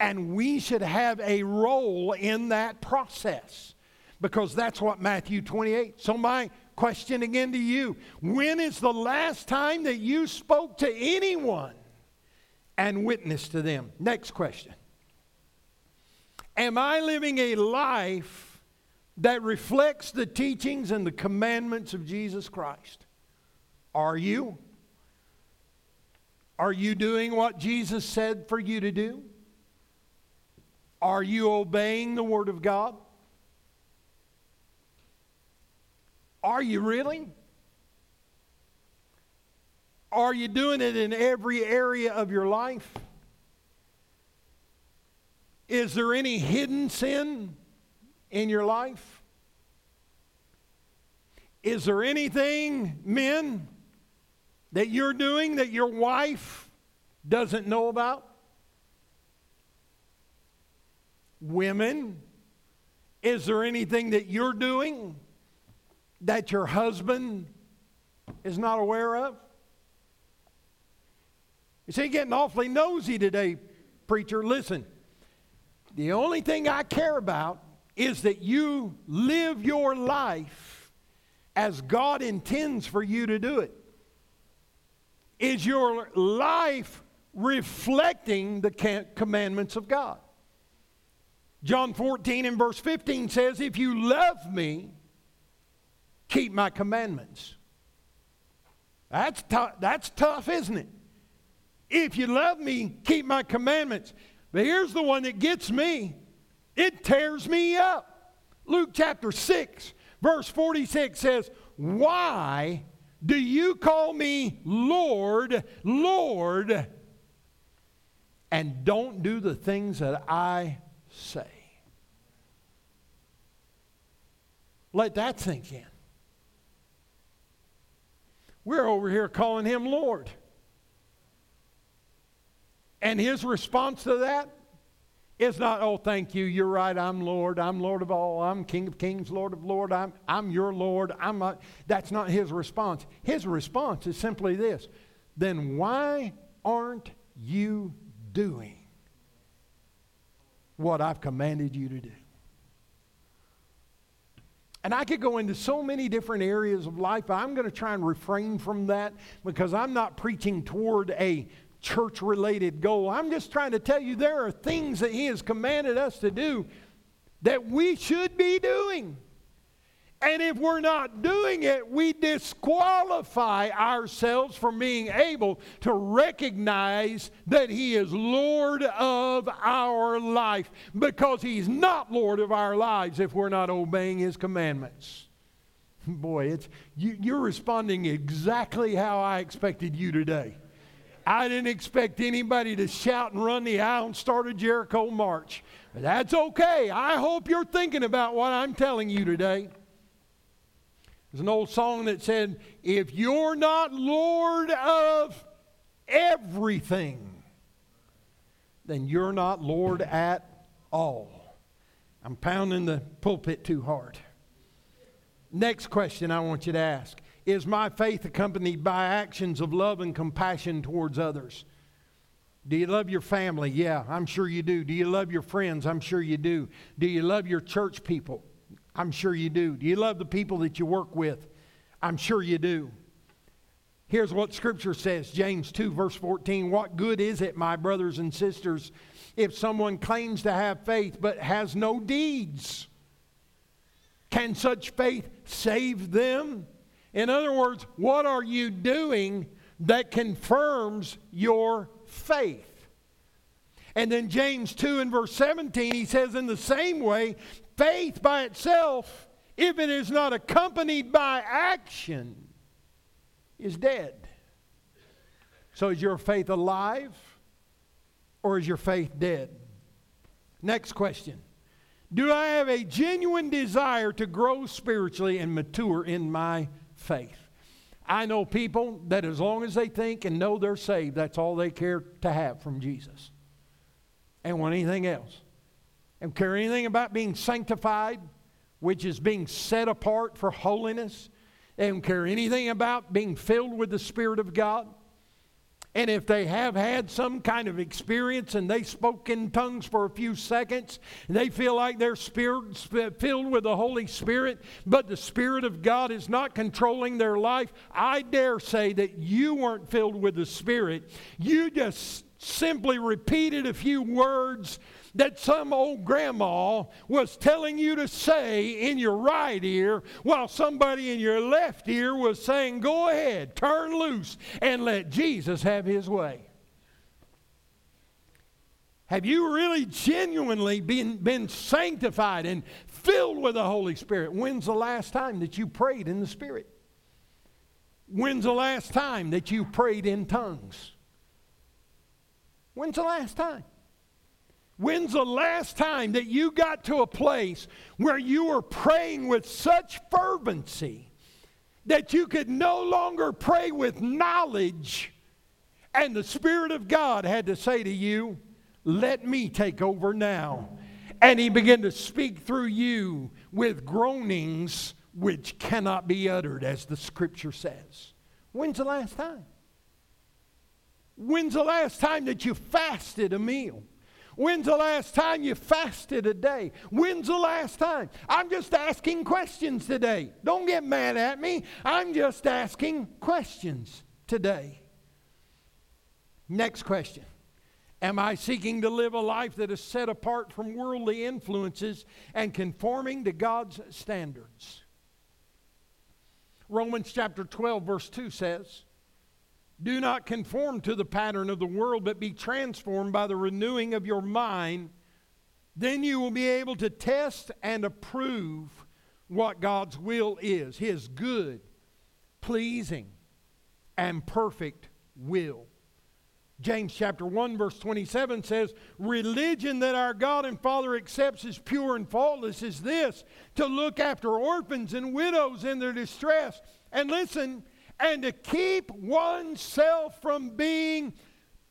And we should have a role in that process because that's what Matthew 28. So, my question again to you when is the last time that you spoke to anyone and witnessed to them? Next question. Am I living a life that reflects the teachings and the commandments of Jesus Christ? Are you? Are you doing what Jesus said for you to do? Are you obeying the Word of God? Are you really? Are you doing it in every area of your life? Is there any hidden sin in your life? Is there anything, men, that you're doing that your wife doesn't know about? Women, is there anything that you're doing that your husband is not aware of? You see, getting awfully nosy today, preacher. Listen. The only thing I care about is that you live your life as God intends for you to do it. Is your life reflecting the commandments of God? John 14 and verse 15 says, If you love me, keep my commandments. That's, t- that's tough, isn't it? If you love me, keep my commandments. But here's the one that gets me it tears me up. Luke chapter 6, verse 46 says, Why do you call me Lord, Lord, and don't do the things that I say? Let that sink in. We're over here calling him Lord. And his response to that is not, oh, thank you, you're right, I'm Lord, I'm Lord of all, I'm King of kings, Lord of lords, I'm, I'm your Lord. I'm not. That's not his response. His response is simply this then why aren't you doing what I've commanded you to do? And I could go into so many different areas of life. I'm going to try and refrain from that because I'm not preaching toward a church related goal. I'm just trying to tell you there are things that He has commanded us to do that we should be doing. And if we're not doing it, we disqualify ourselves from being able to recognize that He is Lord of our life because He's not Lord of our lives if we're not obeying His commandments. Boy, it's, you, you're responding exactly how I expected you today. I didn't expect anybody to shout and run the aisle and start a Jericho march. But that's okay. I hope you're thinking about what I'm telling you today. There's an old song that said, If you're not Lord of everything, then you're not Lord at all. I'm pounding the pulpit too hard. Next question I want you to ask is my faith accompanied by actions of love and compassion towards others? Do you love your family? Yeah, I'm sure you do. Do you love your friends? I'm sure you do. Do you love your church people? I'm sure you do. Do you love the people that you work with? I'm sure you do. Here's what Scripture says James 2, verse 14. What good is it, my brothers and sisters, if someone claims to have faith but has no deeds? Can such faith save them? In other words, what are you doing that confirms your faith? And then James 2 and verse 17, he says, in the same way, faith by itself, if it is not accompanied by action, is dead. So is your faith alive or is your faith dead? Next question. Do I have a genuine desire to grow spiritually and mature in my faith? I know people that as long as they think and know they're saved, that's all they care to have from Jesus. And want anything else. And care anything about being sanctified, which is being set apart for holiness. They don't care anything about being filled with the Spirit of God. And if they have had some kind of experience and they spoke in tongues for a few seconds, they feel like they're spirit, filled with the Holy Spirit, but the Spirit of God is not controlling their life, I dare say that you weren't filled with the Spirit. You just simply repeated a few words that some old grandma was telling you to say in your right ear while somebody in your left ear was saying, Go ahead, turn loose, and let Jesus have his way. Have you really genuinely been, been sanctified and filled with the Holy Spirit? When's the last time that you prayed in the Spirit? When's the last time that you prayed in tongues? When's the last time? When's the last time that you got to a place where you were praying with such fervency that you could no longer pray with knowledge and the Spirit of God had to say to you, Let me take over now? And He began to speak through you with groanings which cannot be uttered, as the Scripture says. When's the last time? When's the last time that you fasted a meal? When's the last time you fasted a day? When's the last time? I'm just asking questions today. Don't get mad at me. I'm just asking questions today. Next question Am I seeking to live a life that is set apart from worldly influences and conforming to God's standards? Romans chapter 12, verse 2 says, do not conform to the pattern of the world, but be transformed by the renewing of your mind. Then you will be able to test and approve what God's will is His good, pleasing, and perfect will. James chapter 1 verse 27 says, "Religion that our God and Father accepts as pure and faultless is this, to look after orphans and widows in their distress." And listen, and to keep oneself from being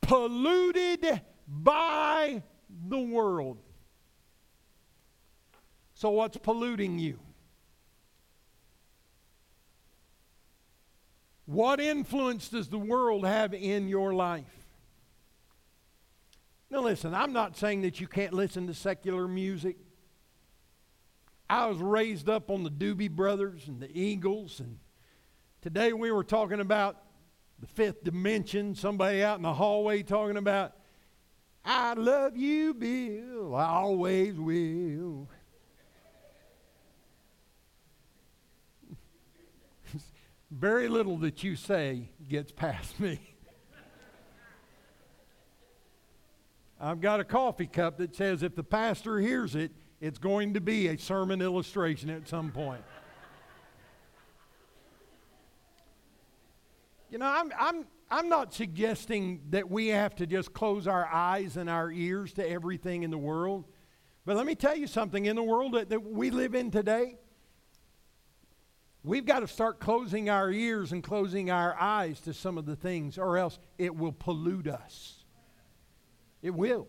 polluted by the world. So, what's polluting you? What influence does the world have in your life? Now, listen, I'm not saying that you can't listen to secular music. I was raised up on the Doobie Brothers and the Eagles and Today we were talking about the fifth dimension. Somebody out in the hallway talking about, I love you, Bill. I always will. Very little that you say gets past me. I've got a coffee cup that says if the pastor hears it, it's going to be a sermon illustration at some point. You know, I'm, I'm, I'm not suggesting that we have to just close our eyes and our ears to everything in the world. But let me tell you something in the world that, that we live in today, we've got to start closing our ears and closing our eyes to some of the things, or else it will pollute us. It will.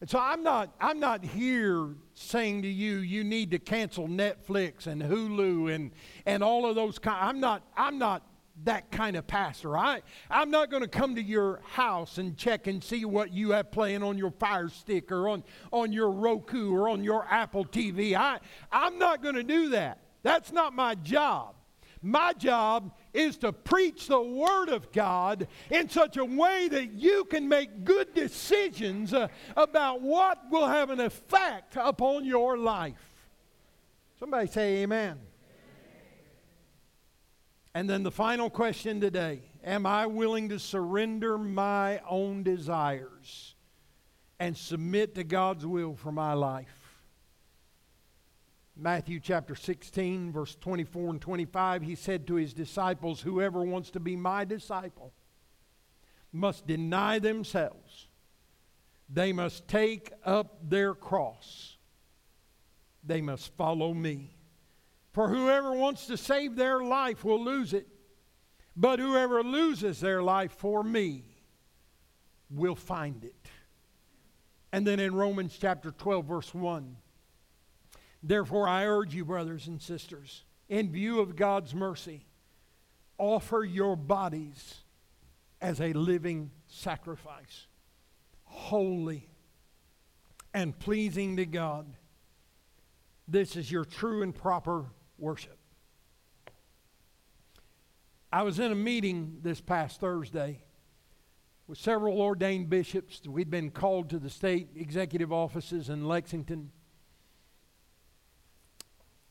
And so I'm not, I'm not here saying to you, you need to cancel Netflix and Hulu and, and all of those kind. I'm not, I'm not that kind of pastor. I, I'm not going to come to your house and check and see what you have playing on your Fire Stick or on, on your Roku or on your Apple TV. I, I'm not going to do that. That's not my job. My job is to preach the Word of God in such a way that you can make good decisions uh, about what will have an effect upon your life. Somebody say, Amen. And then the final question today Am I willing to surrender my own desires and submit to God's will for my life? Matthew chapter 16, verse 24 and 25, he said to his disciples, Whoever wants to be my disciple must deny themselves. They must take up their cross. They must follow me. For whoever wants to save their life will lose it, but whoever loses their life for me will find it. And then in Romans chapter 12, verse 1, Therefore, I urge you, brothers and sisters, in view of God's mercy, offer your bodies as a living sacrifice, holy and pleasing to God. This is your true and proper worship. I was in a meeting this past Thursday with several ordained bishops. We'd been called to the state executive offices in Lexington.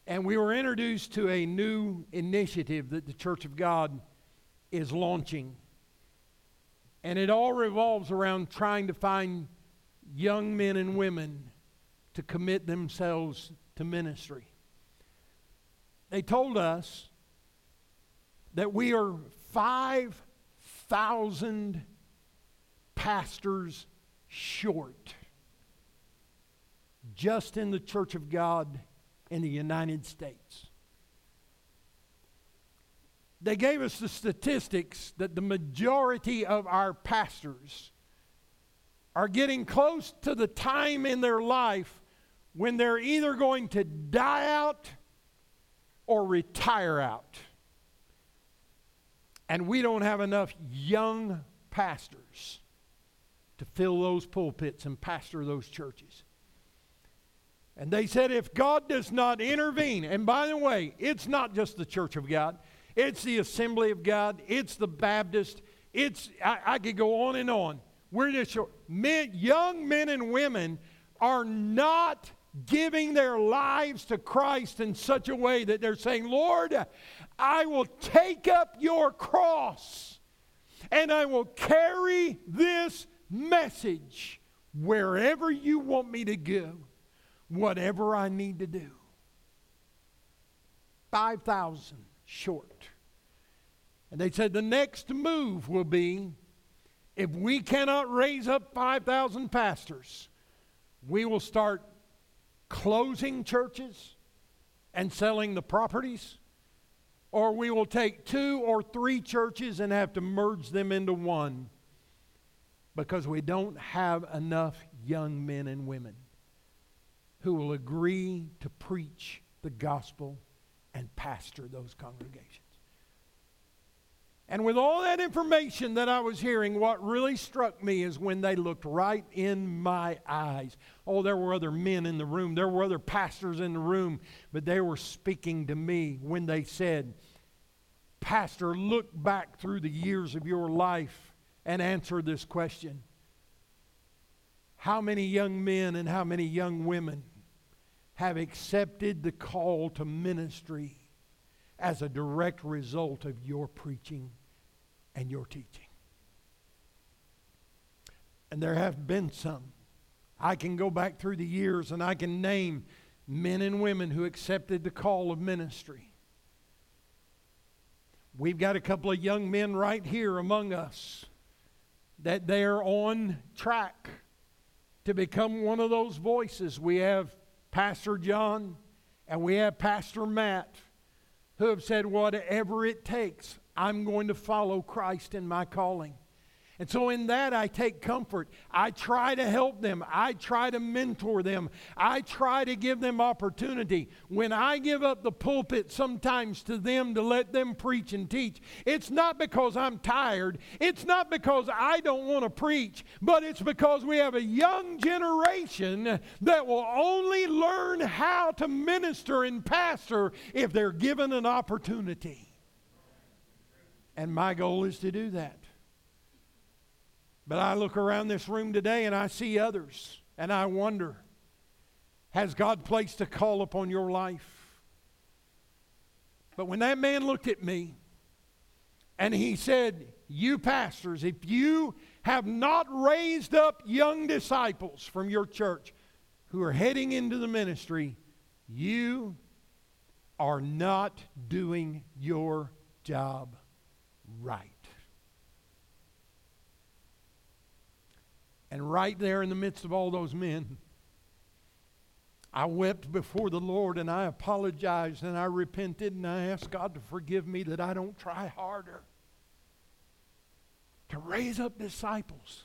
And we were introduced to a new initiative that the Church of God is launching. And it all revolves around trying to find young men and women to commit themselves to ministry. They told us that we are 5,000 pastors short just in the Church of God in the United States. They gave us the statistics that the majority of our pastors are getting close to the time in their life when they're either going to die out or retire out. And we don't have enough young pastors to fill those pulpits and pastor those churches. And they said, if God does not intervene, and by the way, it's not just the Church of God, it's the Assembly of God, it's the Baptist, it's, I, I could go on and on. We're just, men, young men and women are not giving their lives to Christ in such a way that they're saying, Lord, I will take up your cross and I will carry this message wherever you want me to go, whatever I need to do. 5,000 short. And they said the next move will be if we cannot raise up 5,000 pastors, we will start closing churches and selling the properties, or we will take two or three churches and have to merge them into one because we don't have enough young men and women who will agree to preach the gospel and pastor those congregations. And with all that information that I was hearing, what really struck me is when they looked right in my eyes. Oh, there were other men in the room, there were other pastors in the room, but they were speaking to me when they said, Pastor, look back through the years of your life and answer this question. How many young men and how many young women have accepted the call to ministry as a direct result of your preaching and your teaching. And there have been some. I can go back through the years and I can name men and women who accepted the call of ministry. We've got a couple of young men right here among us that they're on track to become one of those voices. We have Pastor John and we have Pastor Matt who have said, whatever it takes, I'm going to follow Christ in my calling. And so, in that, I take comfort. I try to help them. I try to mentor them. I try to give them opportunity. When I give up the pulpit sometimes to them to let them preach and teach, it's not because I'm tired. It's not because I don't want to preach, but it's because we have a young generation that will only learn how to minister and pastor if they're given an opportunity. And my goal is to do that. But I look around this room today and I see others, and I wonder has God placed a call upon your life? But when that man looked at me and he said, You pastors, if you have not raised up young disciples from your church who are heading into the ministry, you are not doing your job right. And right there in the midst of all those men, I wept before the Lord and I apologized and I repented and I asked God to forgive me that I don't try harder to raise up disciples.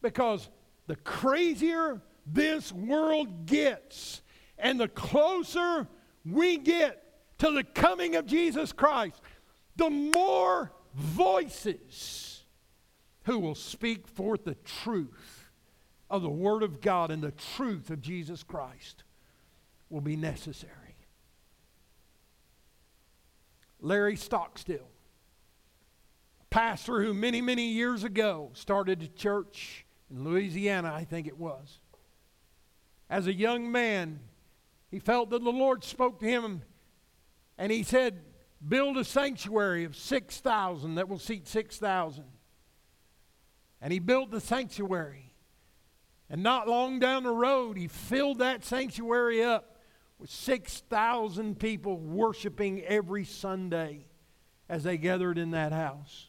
Because the crazier this world gets and the closer we get to the coming of Jesus Christ, the more voices who will speak forth the truth of the Word of God and the truth of Jesus Christ will be necessary. Larry Stockstill, pastor who many, many years ago started a church in Louisiana, I think it was. As a young man, he felt that the Lord spoke to him and he said, Build a sanctuary of 6,000 that will seat 6,000. And he built the sanctuary. And not long down the road, he filled that sanctuary up with 6,000 people worshiping every Sunday as they gathered in that house.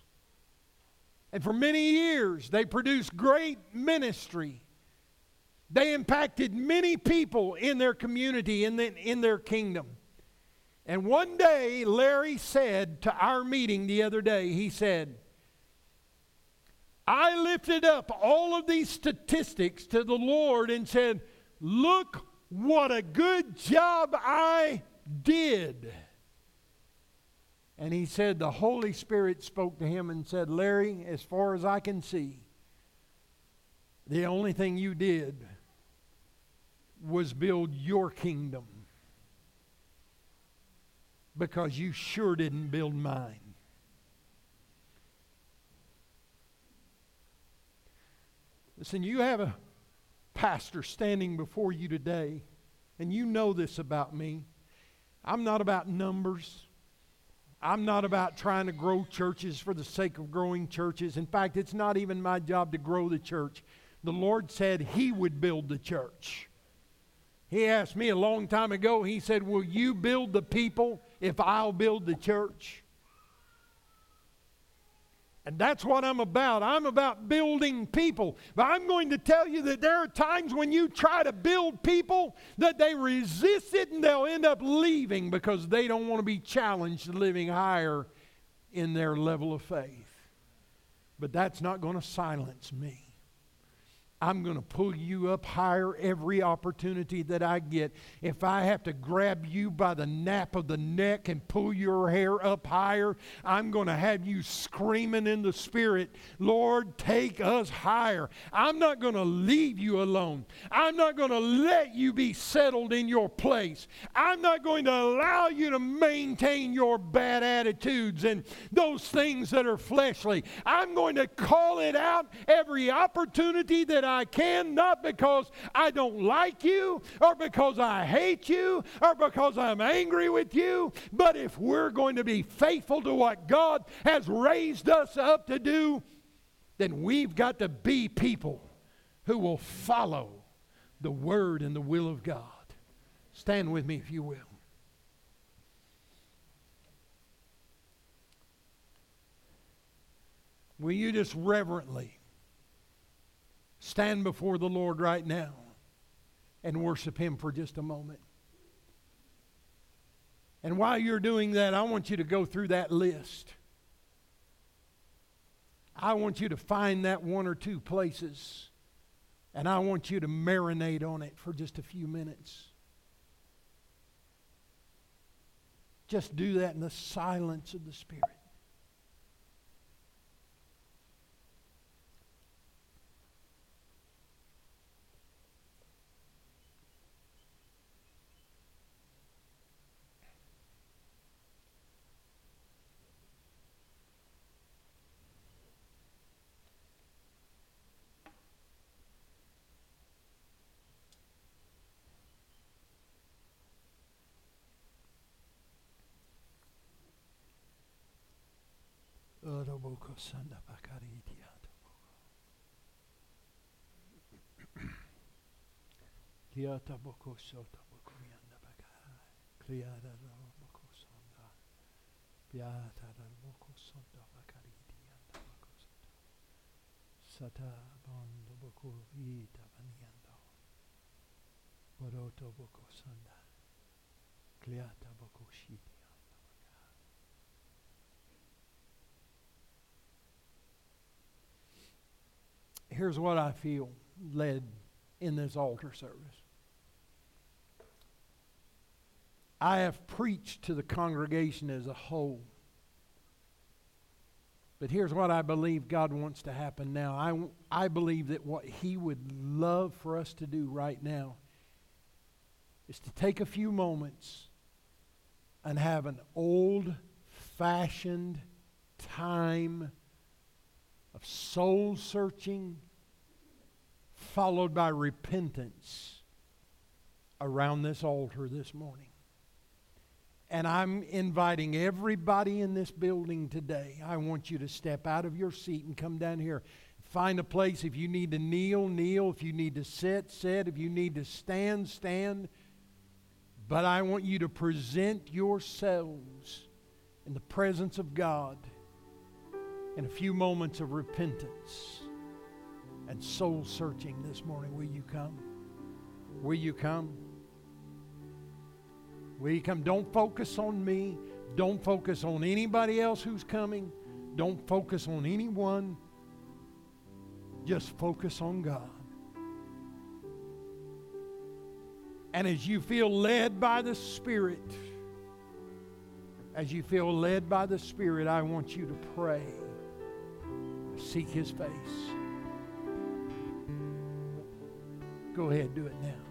And for many years, they produced great ministry. They impacted many people in their community, in, the, in their kingdom. And one day, Larry said to our meeting the other day, he said, I lifted up all of these statistics to the Lord and said, Look what a good job I did. And he said, The Holy Spirit spoke to him and said, Larry, as far as I can see, the only thing you did was build your kingdom because you sure didn't build mine. Listen, you have a pastor standing before you today, and you know this about me. I'm not about numbers. I'm not about trying to grow churches for the sake of growing churches. In fact, it's not even my job to grow the church. The Lord said He would build the church. He asked me a long time ago, He said, Will you build the people if I'll build the church? And that's what I'm about. I'm about building people. But I'm going to tell you that there are times when you try to build people that they resist it and they'll end up leaving because they don't want to be challenged living higher in their level of faith. But that's not going to silence me. I'm going to pull you up higher every opportunity that I get. If I have to grab you by the nape of the neck and pull your hair up higher, I'm going to have you screaming in the spirit, Lord, take us higher. I'm not going to leave you alone. I'm not going to let you be settled in your place. I'm not going to allow you to maintain your bad attitudes and those things that are fleshly. I'm going to call it out every opportunity that I can, not because I don't like you or because I hate you or because I'm angry with you, but if we're going to be faithful to what God has raised us up to do, then we've got to be people who will follow the word and the will of God. Stand with me if you will. Will you just reverently stand before the Lord right now and worship Him for just a moment. And while you're doing that, I want you to go through that list. I want you to find that one or two places, and I want you to marinate on it for just a few minutes. Just do that in the silence of the Spirit. Sanda Soto Raboko Raboko Boko Vita Boko Sonda. Kliata Boko Shita. Here's what I feel led in this altar service. I have preached to the congregation as a whole. But here's what I believe God wants to happen now. I, I believe that what He would love for us to do right now is to take a few moments and have an old fashioned time of soul searching followed by repentance around this altar this morning. And I'm inviting everybody in this building today. I want you to step out of your seat and come down here. Find a place. If you need to kneel, kneel. If you need to sit, sit. If you need to stand, stand. But I want you to present yourselves in the presence of God in a few moments of repentance and soul searching this morning. Will you come? Will you come? Will you come? Don't focus on me. Don't focus on anybody else who's coming. Don't focus on anyone. Just focus on God. And as you feel led by the Spirit, as you feel led by the Spirit, I want you to pray. Seek His face. Go ahead, do it now.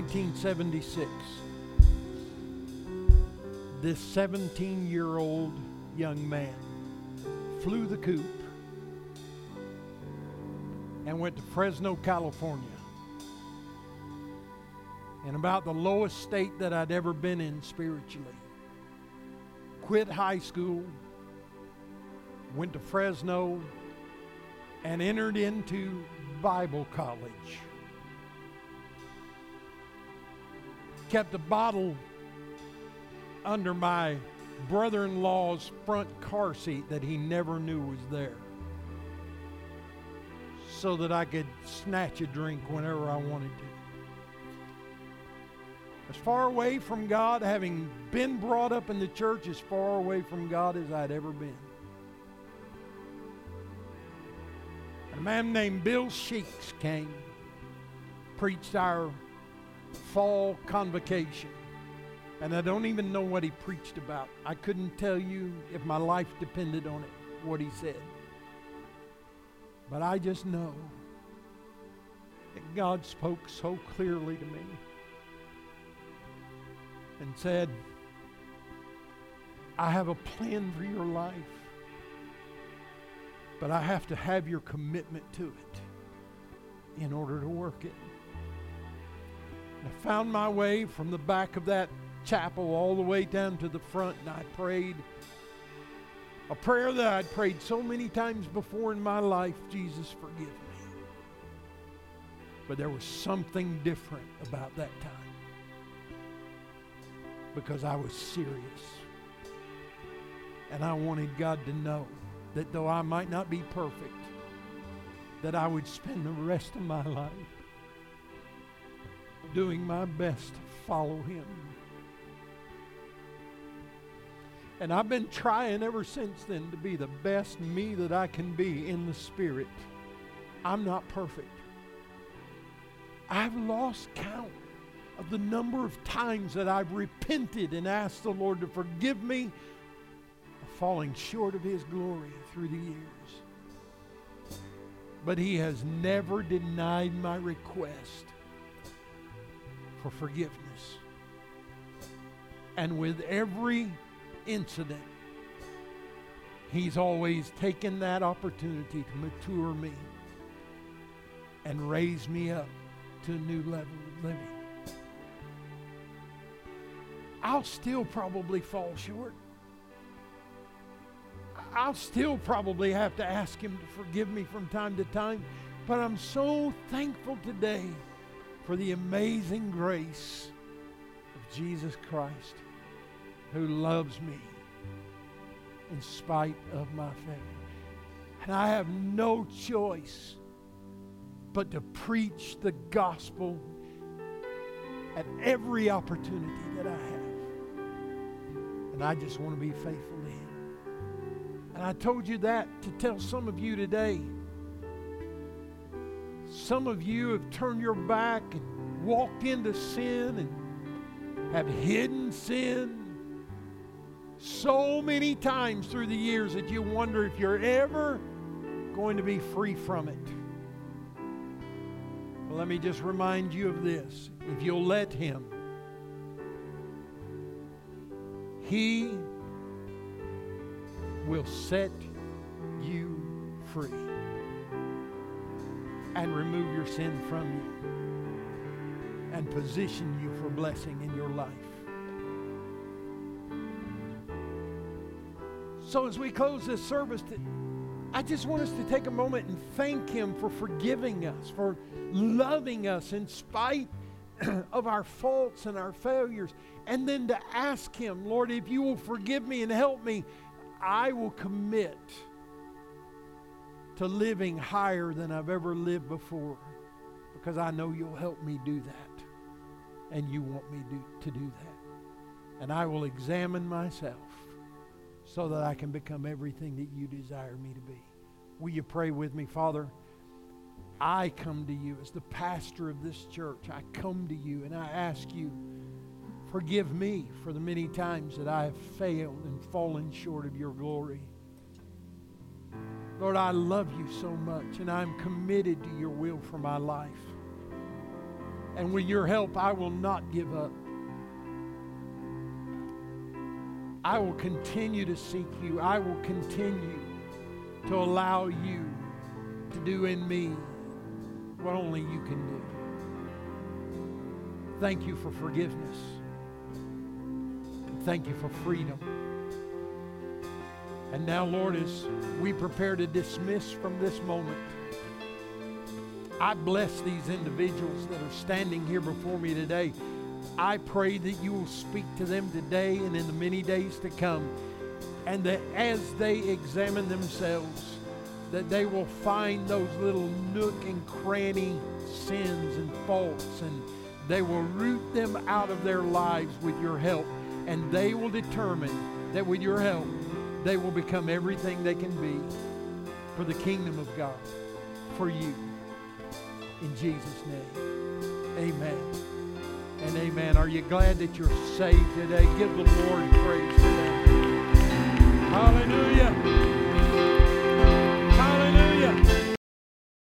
1976, this 17 year old young man flew the coop and went to Fresno, California. And about the lowest state that I'd ever been in spiritually. Quit high school, went to Fresno, and entered into Bible college. Kept a bottle under my brother in law's front car seat that he never knew was there so that I could snatch a drink whenever I wanted to. As far away from God, having been brought up in the church, as far away from God as I'd ever been. A man named Bill Sheeks came, preached our fall convocation. And I don't even know what he preached about. I couldn't tell you if my life depended on it, what he said. But I just know that God spoke so clearly to me and said, I have a plan for your life, but I have to have your commitment to it in order to work it. I found my way from the back of that chapel all the way down to the front, and I prayed a prayer that I'd prayed so many times before in my life Jesus, forgive me. But there was something different about that time because I was serious. And I wanted God to know that though I might not be perfect, that I would spend the rest of my life doing my best to follow him. And I've been trying ever since then to be the best me that I can be in the Spirit. I'm not perfect. I've lost count of the number of times that I've repented and asked the Lord to forgive me of falling short of His glory through the years. But He has never denied my request for forgiveness. And with every incident, He's always taken that opportunity to mature me and raise me up to a new level of living. I'll still probably fall short. I'll still probably have to ask Him to forgive me from time to time. But I'm so thankful today for the amazing grace of Jesus Christ who loves me in spite of my failure. And I have no choice but to preach the gospel at every opportunity that I have. And I just want to be faithful to Him. And I told you that to tell some of you today some of you have turned your back and walked into sin and have hidden sin so many times through the years that you wonder if you're ever going to be free from it. Well, let me just remind you of this. If you'll let Him, He will set you free and remove your sin from you and position you for blessing in your life. So, as we close this service, I just want us to take a moment and thank Him for forgiving us, for loving us in spite of our faults and our failures, and then to ask Him, Lord, if you will forgive me and help me, I will commit to living higher than I've ever lived before because I know you'll help me do that. And you want me do, to do that. And I will examine myself so that I can become everything that you desire me to be. Will you pray with me, Father? I come to you as the pastor of this church. I come to you and I ask you, forgive me for the many times that I have failed and fallen short of your glory. Lord, I love you so much and I'm committed to your will for my life. And with your help, I will not give up. I will continue to seek you. I will continue to allow you to do in me what only you can do. Thank you for forgiveness. Thank you for freedom. And now, Lord, as we prepare to dismiss from this moment, I bless these individuals that are standing here before me today. I pray that you will speak to them today and in the many days to come, and that as they examine themselves, that they will find those little nook and cranny sins and faults and they will root them out of their lives with your help and they will determine that with your help they will become everything they can be for the kingdom of God for you. In Jesus name. Amen. And amen. Are you glad that you're saved today? Give the Lord praise today hallelujah